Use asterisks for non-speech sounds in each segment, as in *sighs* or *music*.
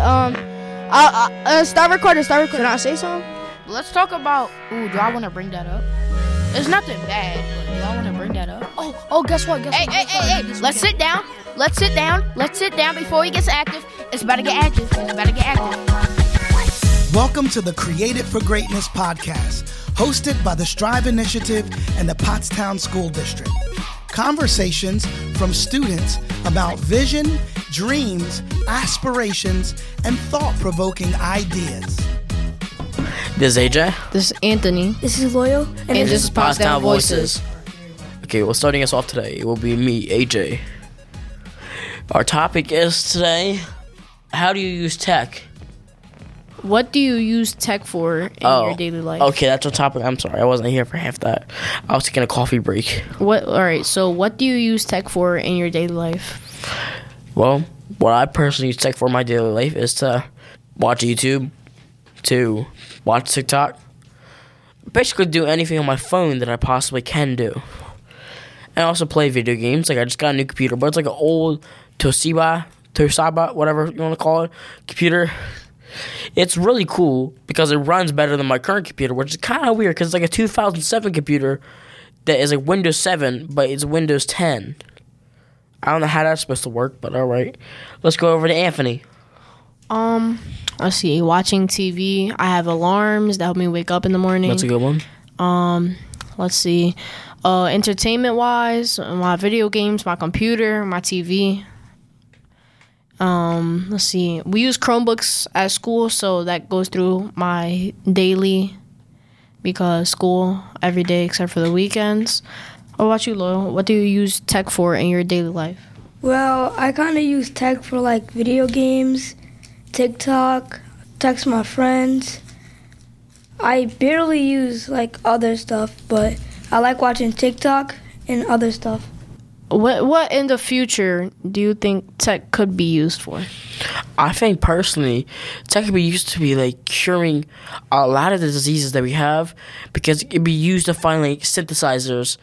Um, uh, uh, uh, start recording. Start recording. Can I say something? Let's talk about. Ooh, do I want to bring that up? It's nothing bad, but do I want to bring that up? Oh, oh, guess what? Guess Hey, what? hey, Guess what? hey, hey! Let's sit down. Let's sit down. Let's sit down before he gets active. It's about to get active. It's about to get active. Welcome to the Created for Greatness podcast, hosted by the Strive Initiative and the Pottstown School District. Conversations from students about vision, dreams, aspirations, and thought provoking ideas. This is AJ. This is Anthony. This is Loyal, and, And this is Pottstown Voices. Okay, well, starting us off today, it will be me, AJ. Our topic is today how do you use tech? What do you use tech for in your oh, daily life? Oh, Okay, that's our topic. I'm sorry, I wasn't here for half that. I was taking a coffee break. What? All right. So, what do you use tech for in your daily life? Well, what I personally use tech for my daily life is to watch YouTube, to watch TikTok, basically do anything on my phone that I possibly can do. And also play video games. Like I just got a new computer, but it's like an old Toshiba, Toshiba, whatever you want to call it, computer. It's really cool because it runs better than my current computer, which is kind of weird because it's like a 2007 computer that is like Windows 7, but it's Windows 10. I don't know how that's supposed to work, but all right. Let's go over to Anthony. Um, let's see. Watching TV. I have alarms that help me wake up in the morning. That's a good one. Um, let's see. Uh, entertainment wise, my video games, my computer, my TV. Um, let's see. We use Chromebooks at school, so that goes through my daily because school every day except for the weekends. What about you, Loyal? What do you use tech for in your daily life? well, I kind of use tech for like video games, TikTok, text my friends. I barely use like other stuff, but I like watching TikTok and other stuff. What what in the future do you think tech could be used for? I think personally, tech could be used to be like curing a lot of the diseases that we have because it'd be used to find like synthesizers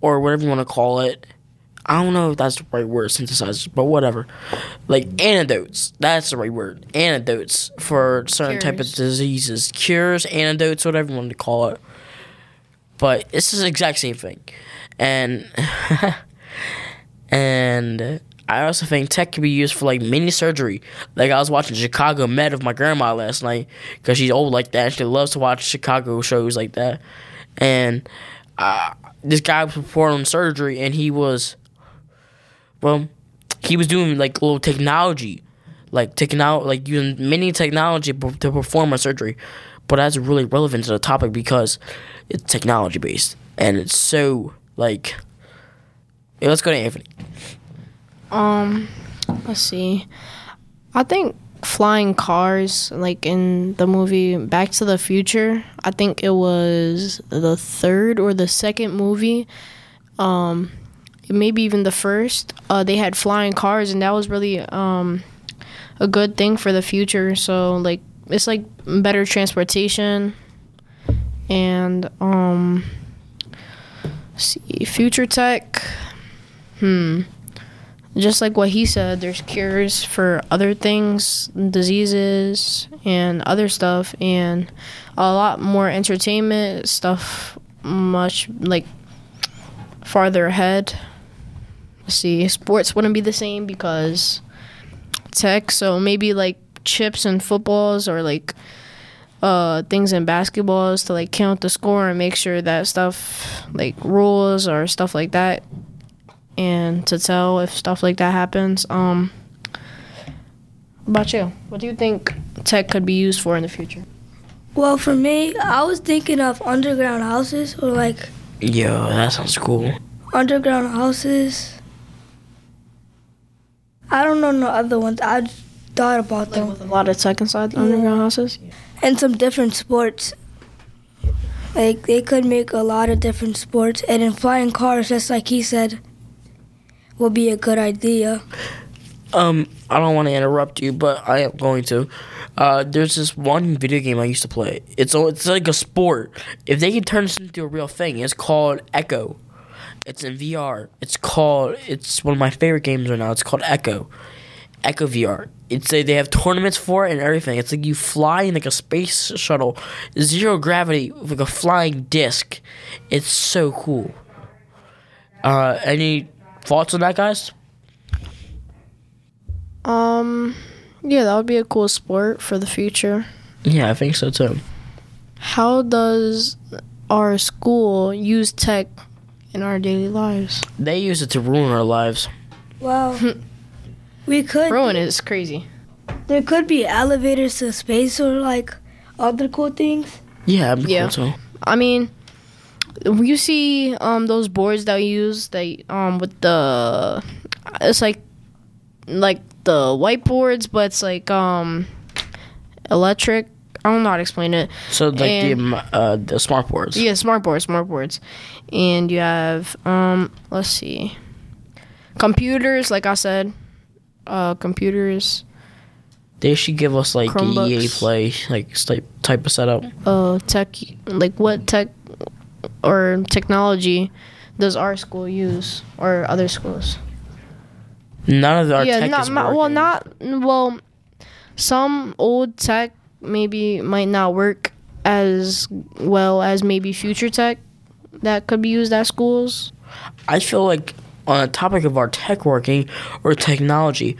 or whatever you want to call it. I don't know if that's the right word, synthesizers, but whatever. Like antidotes. That's the right word. Antidotes for certain type of diseases. Cures, antidotes, whatever you want to call it. But it's the exact same thing. And *laughs* and I also think tech can be used for like mini surgery. Like I was watching Chicago Med with my grandma last night because she's old like that. She loves to watch Chicago shows like that. And uh, this guy was performing surgery, and he was, well, he was doing like little technology, like technology, like using mini technology to perform a surgery. But that's really relevant to the topic because it's technology based, and it's so like. Yeah, let's go to Anthony. Um, let's see. I think flying cars, like in the movie Back to the Future, I think it was the third or the second movie. Um, maybe even the first. Uh, they had flying cars, and that was really um a good thing for the future. So like, it's like better transportation, and um, see, future tech. Hmm just like what he said, there's cures for other things, diseases, and other stuff, and a lot more entertainment stuff, much like farther ahead. Let's see, sports wouldn't be the same because tech, so maybe like chips and footballs or like uh things in basketballs to like count the score and make sure that stuff like rules or stuff like that and to tell if stuff like that happens. Um, about you? What do you think tech could be used for in the future? Well, for me, I was thinking of underground houses or like Yo, that sounds cool. underground houses. I don't know no other ones. I thought about them. With a lot of tech inside the underground houses. and some different sports. Like they could make a lot of different sports, and in flying cars, just like he said, will be a good idea. Um, I don't want to interrupt you, but I am going to. Uh, there's this one video game I used to play. It's it's like a sport. If they can turn this into a real thing, it's called Echo. It's in VR. It's called. It's one of my favorite games right now. It's called Echo, Echo VR. It's a, they have tournaments for it and everything. It's like you fly in like a space shuttle, zero gravity, like a flying disc. It's so cool. Uh, any thoughts on that, guys? Um, yeah, that would be a cool sport for the future. Yeah, I think so too. How does our school use tech in our daily lives? They use it to ruin our lives. Well, *laughs* we could. Ruin is crazy. There could be elevators to space or like other cool things. Yeah, that'd be Yeah. cool too. I mean, you see um those boards that we use they um with the it's like like the whiteboards, but it's like um electric. I don't know how to explain it. So like the And- um, uh, the smart boards. Yeah, smart boards, smart boards, and you have um let's see, computers. Like I said, uh, computers. They should give us like EA Play like type type of setup. uh tech like what tech or technology does our school use or other schools? None of our yeah tech not, is not well not well some old tech maybe might not work as well as maybe future tech that could be used at schools. I feel like on the topic of our tech working or technology,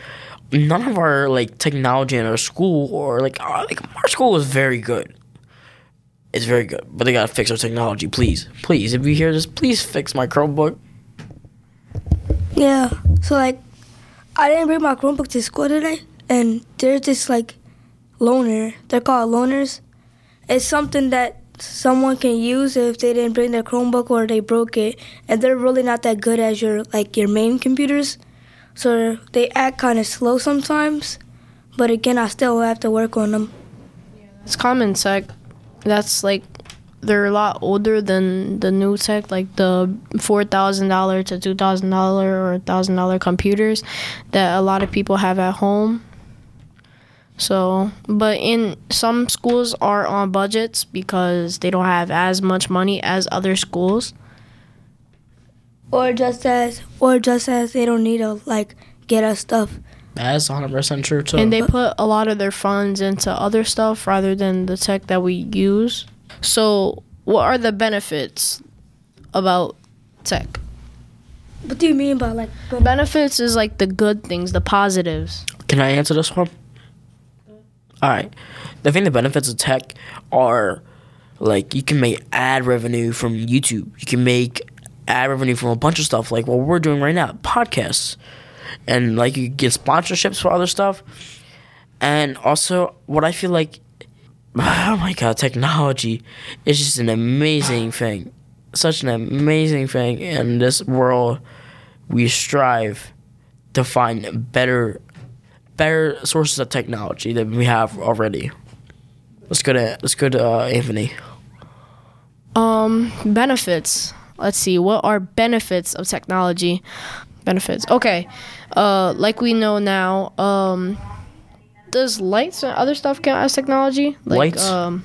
none of our like technology in our school or like our, like our school is very good. It's very good, but they gotta fix our technology, please, please. If you hear this, please fix my Chromebook. Yeah. So like, I didn't bring my Chromebook to school today, and there's this like loaner. They're called loaners. It's something that someone can use if they didn't bring their Chromebook or they broke it, and they're really not that good as your like your main computers. So they act kind of slow sometimes, but again, I still have to work on them. it's common tech that's like they're a lot older than the new tech like the $4000 to $2000 or $1000 computers that a lot of people have at home so but in some schools are on budgets because they don't have as much money as other schools Or just as, or just as they don't need to like get us stuff. That's 100 percent true too. and they put a lot of their funds into other stuff rather than the tech that we use. So, what are the benefits about tech? What do you mean by like? Benefits is like the good things, the positives. Can I answer this one? All right. I think the benefits of tech are like you can make ad revenue from YouTube. You can make ad revenue from a bunch of stuff like what we're doing right now, podcasts. And like you get sponsorships for other stuff. And also what I feel like *sighs* oh my god, technology is just an amazing thing. Such an amazing thing in this world we strive to find better better sources of technology than we have already. Let's go to let's go to uh, Anthony. Um, benefits. Let's see. What are benefits of technology? Benefits. Okay. Uh, like we know now. Um, does lights and other stuff count as technology? Like, Lights? Um,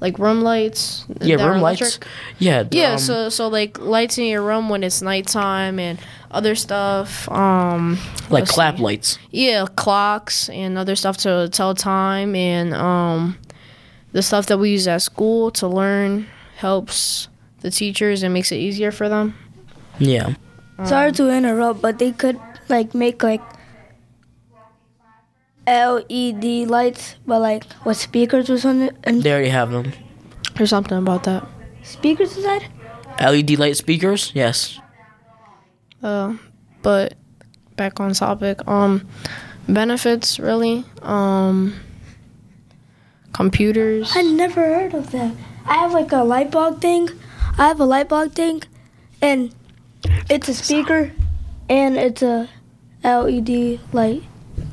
like room lights. Yeah, that are room lights. Yeah, Yeah, um, so so like lights in your room when it's nighttime and other stuff. Um, like clap see. lights. Yeah, clocks and other stuff to tell time and um, the stuff that we use at school to learn helps the teachers and makes it easier for them. Yeah. Sorry to interrupt, but they could like make like LED lights, but like with speakers or something, and They already have them. Or something about that. speakers inside. LED E light speakers? Yes. Uh, but back on topic. Um, benefits really. Um, computers. I never heard of that. I have like a light bulb thing. I have a light bulb thing, and it's a speaker, and it's a LED light.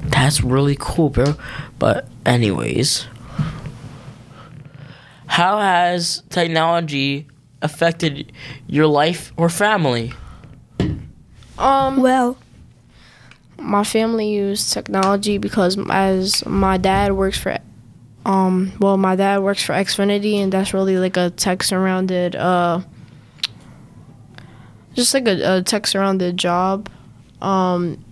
That's really cool, bro. But anyways, how has technology affected your life or family? Um, Well, my family used technology because as my dad works for um well my dad works for Xfinity and that's really like a tech surrounded uh just like a, a tech surrounded job um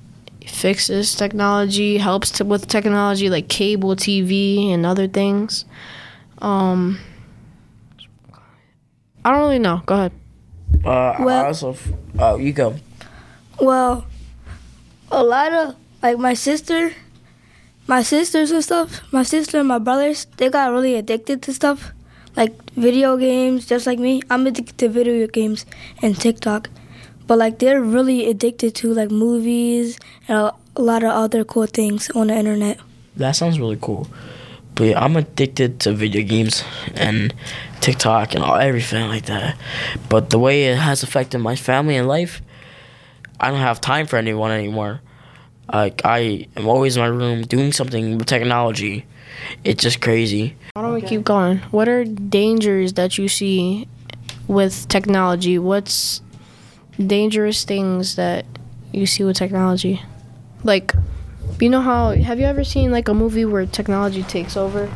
fixes technology, helps to, with technology like cable TV and other things. Um, I don't really know. Go ahead. Uh, Well- I also, f- oh, you go. Well, a lot of like my sister, my sisters and stuff. My sister and my brothers, they got really addicted to stuff like video games, just like me. I'm addicted to video games and TikTok, but like they're really addicted to like movies and a, a lot of other cool things on the internet. That sounds really cool. But yeah, I'm addicted to video games and TikTok and all, everything like that. But the way it has affected my family and life, I don't have time for anyone anymore. Like I am always in my room doing something with technology. It's just crazy. Why don't we keep going? What are dangers that you see with technology? What's dangerous things that you see with technology? Like, you know how have you ever seen like a movie where technology takes over?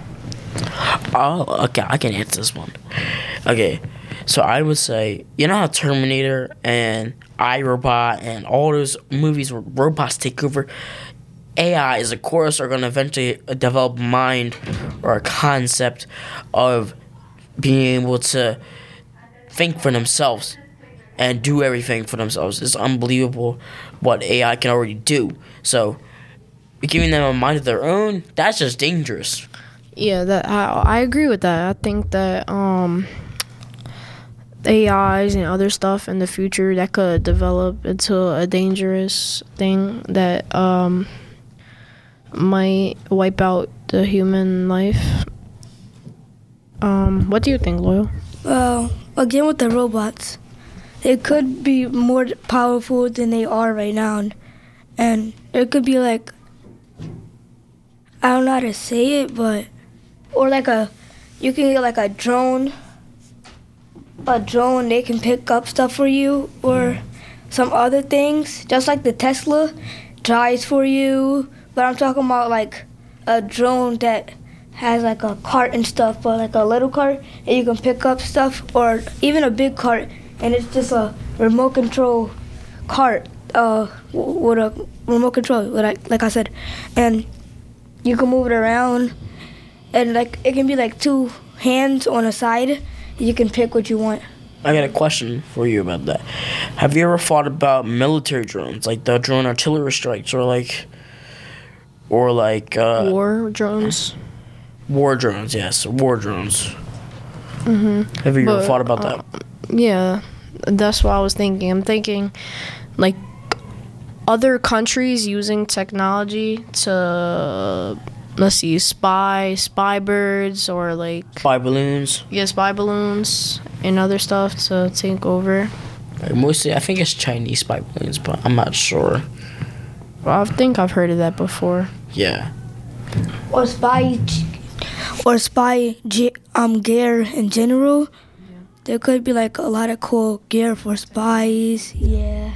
Oh, okay, I can answer this one. Okay, so I would say, you know how Terminator and iRobot and all those movies where robots take over? AIs, of course, are going to eventually develop mind or a concept of being able to think for themselves and do everything for themselves. It's unbelievable what AI can already do. So, giving them a mind of their own, that's just dangerous. Yeah, that I, I agree with that. I think that um AIs and other stuff in the future that could develop into a dangerous thing that um might wipe out the human life. Um, what do you think, Loyal? Well, again with the robots, they could be more powerful than they are right now, and it could be like I don't know how to say it, but or like a you can get like a drone, a drone they can pick up stuff for you or mm-hmm. some other things, just like the Tesla drives for you. But I'm talking about like a drone that has like a cart and stuff, but like a little cart, and you can pick up stuff, or even a big cart, and it's just a remote control cart uh, with a remote control, like like I said, and you can move it around, and like it can be like two hands on a side. You can pick what you want. I got a question for you about that. Have you ever thought about military drones, like the drone artillery strikes, or like, or like uh, War drones. war drones? Yes, war drones. Mm-hmm. Have you ever thought about that? Yeah, that's what I was thinking. I'm thinking like other countries using technology to let's see, spy spy birds or like Spy balloons. yeah, spy balloons and other stuff to take over. Like mostly, I think it's Chinese spy balloons, but I'm not sure. Well, I think I've heard of that before. Yeah. Or spy, or spy um gear in general. There could be like a lot of cool gear for spies. Yeah.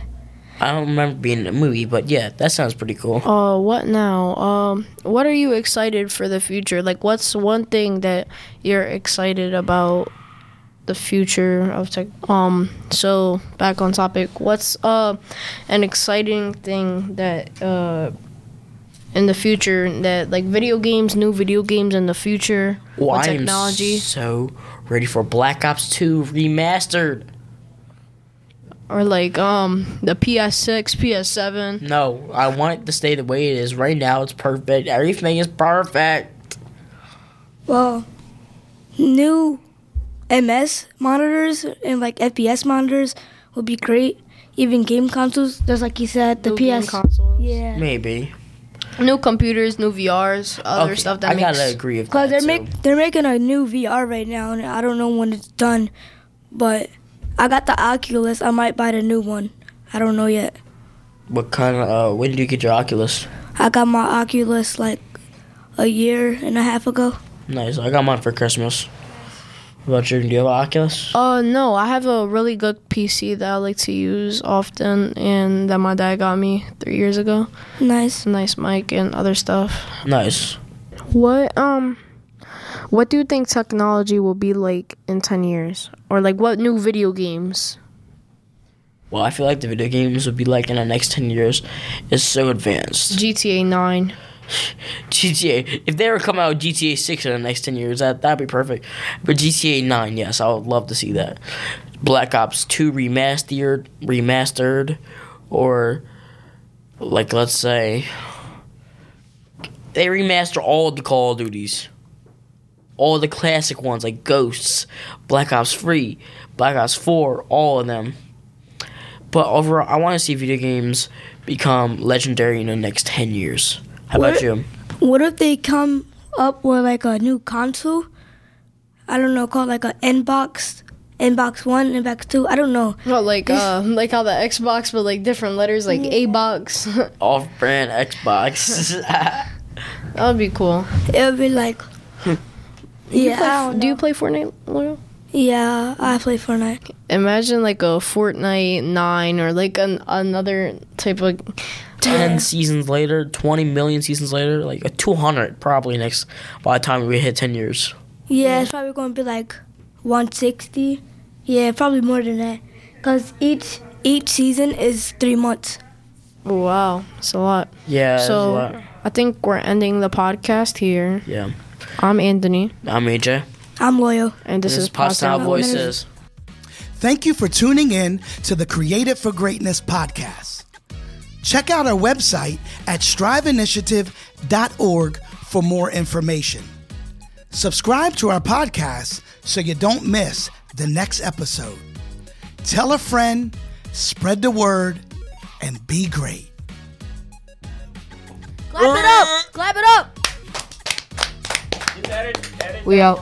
I don't remember being in a movie, but yeah, that sounds pretty cool. Uh, what now? Um, what are you excited for the future? Like, what's one thing that you're excited about the future of tech? Um, so back on topic, what's uh an exciting thing that uh in the future that like video games, new video games in the future Well, with I am technology, so ready for Black Ops 2 remastered. or like um the PS6, PS7. No, I want it to stay the way it is. Right now, it's perfect. Everything is perfect. Well, new MS monitors and like FPS monitors would be great. Even game consoles, just like you said, the New game PS. consoles. Yeah. Maybe. New computers, new VRs, other Okay, stuff that I makes. gotta agree with Cause that they're too. make they're making a new VR right now, and I don't know when it's done. But I got the Oculus. I might buy the new one. I don't know yet. What kind of? Uh, when did you get your Oculus? I got my Oculus like a year and a half ago. Nice. I got mine for Christmas. What about you? Do you have an Oculus? Uh, no, I have a really good PC that I like to use often, and that my dad got me three years ago. Nice. Nice mic and other stuff. Nice. What um, what do you think technology will be like in ten years, or like what new video games? well, I feel like the video games will be like in the next ten years is so advanced. GTA 9. *laughs* GTA. If they were coming out with GTA Six in the next ten years, that that'd be perfect. But GTA Nine, yes, I would love to see that. Black Ops Two remastered, remastered, or like let's say they remaster all the Call of Duties, all the classic ones like Ghosts, Black Ops Three, Black Ops Four, all of them. But overall, I want to see video games become legendary in the next ten years. How about What- you? What if they come up with like a new console? I don't know, called like a Nbox, Nbox One, Nbox Two. I don't know. Oh, like uh, like how the Xbox, but like different letters, like A box. *laughs* off-brand Xbox. *laughs* That would be cool. It would be like, yeah, I don't Do you play Fortnite, Loyal? yeah, I play Fortnite. Imagine like a Fortnite 9 or like an, another type of. Ten seasons later, twenty million seasons later, like a two hundred probably next by the time we hit ten years. Yeah, it's probably going to be like 160. Yeah, probably more than that, cause each each season is three months. Wow, it's a lot. Yeah. that's a So lot. I think we're ending the podcast here. yeah. I'm Anthony, I'm AJ. I'm loyal. and this, This is is Pottstown Pottstown Voices. Thank you for tuning in to the Created for Greatness podcast. Check out our website at striveinitiative.org for more information. Subscribe to our podcast so you don't miss the next episode. Tell a friend, spread the word, and be great. Clap it up! Clap it up! We out.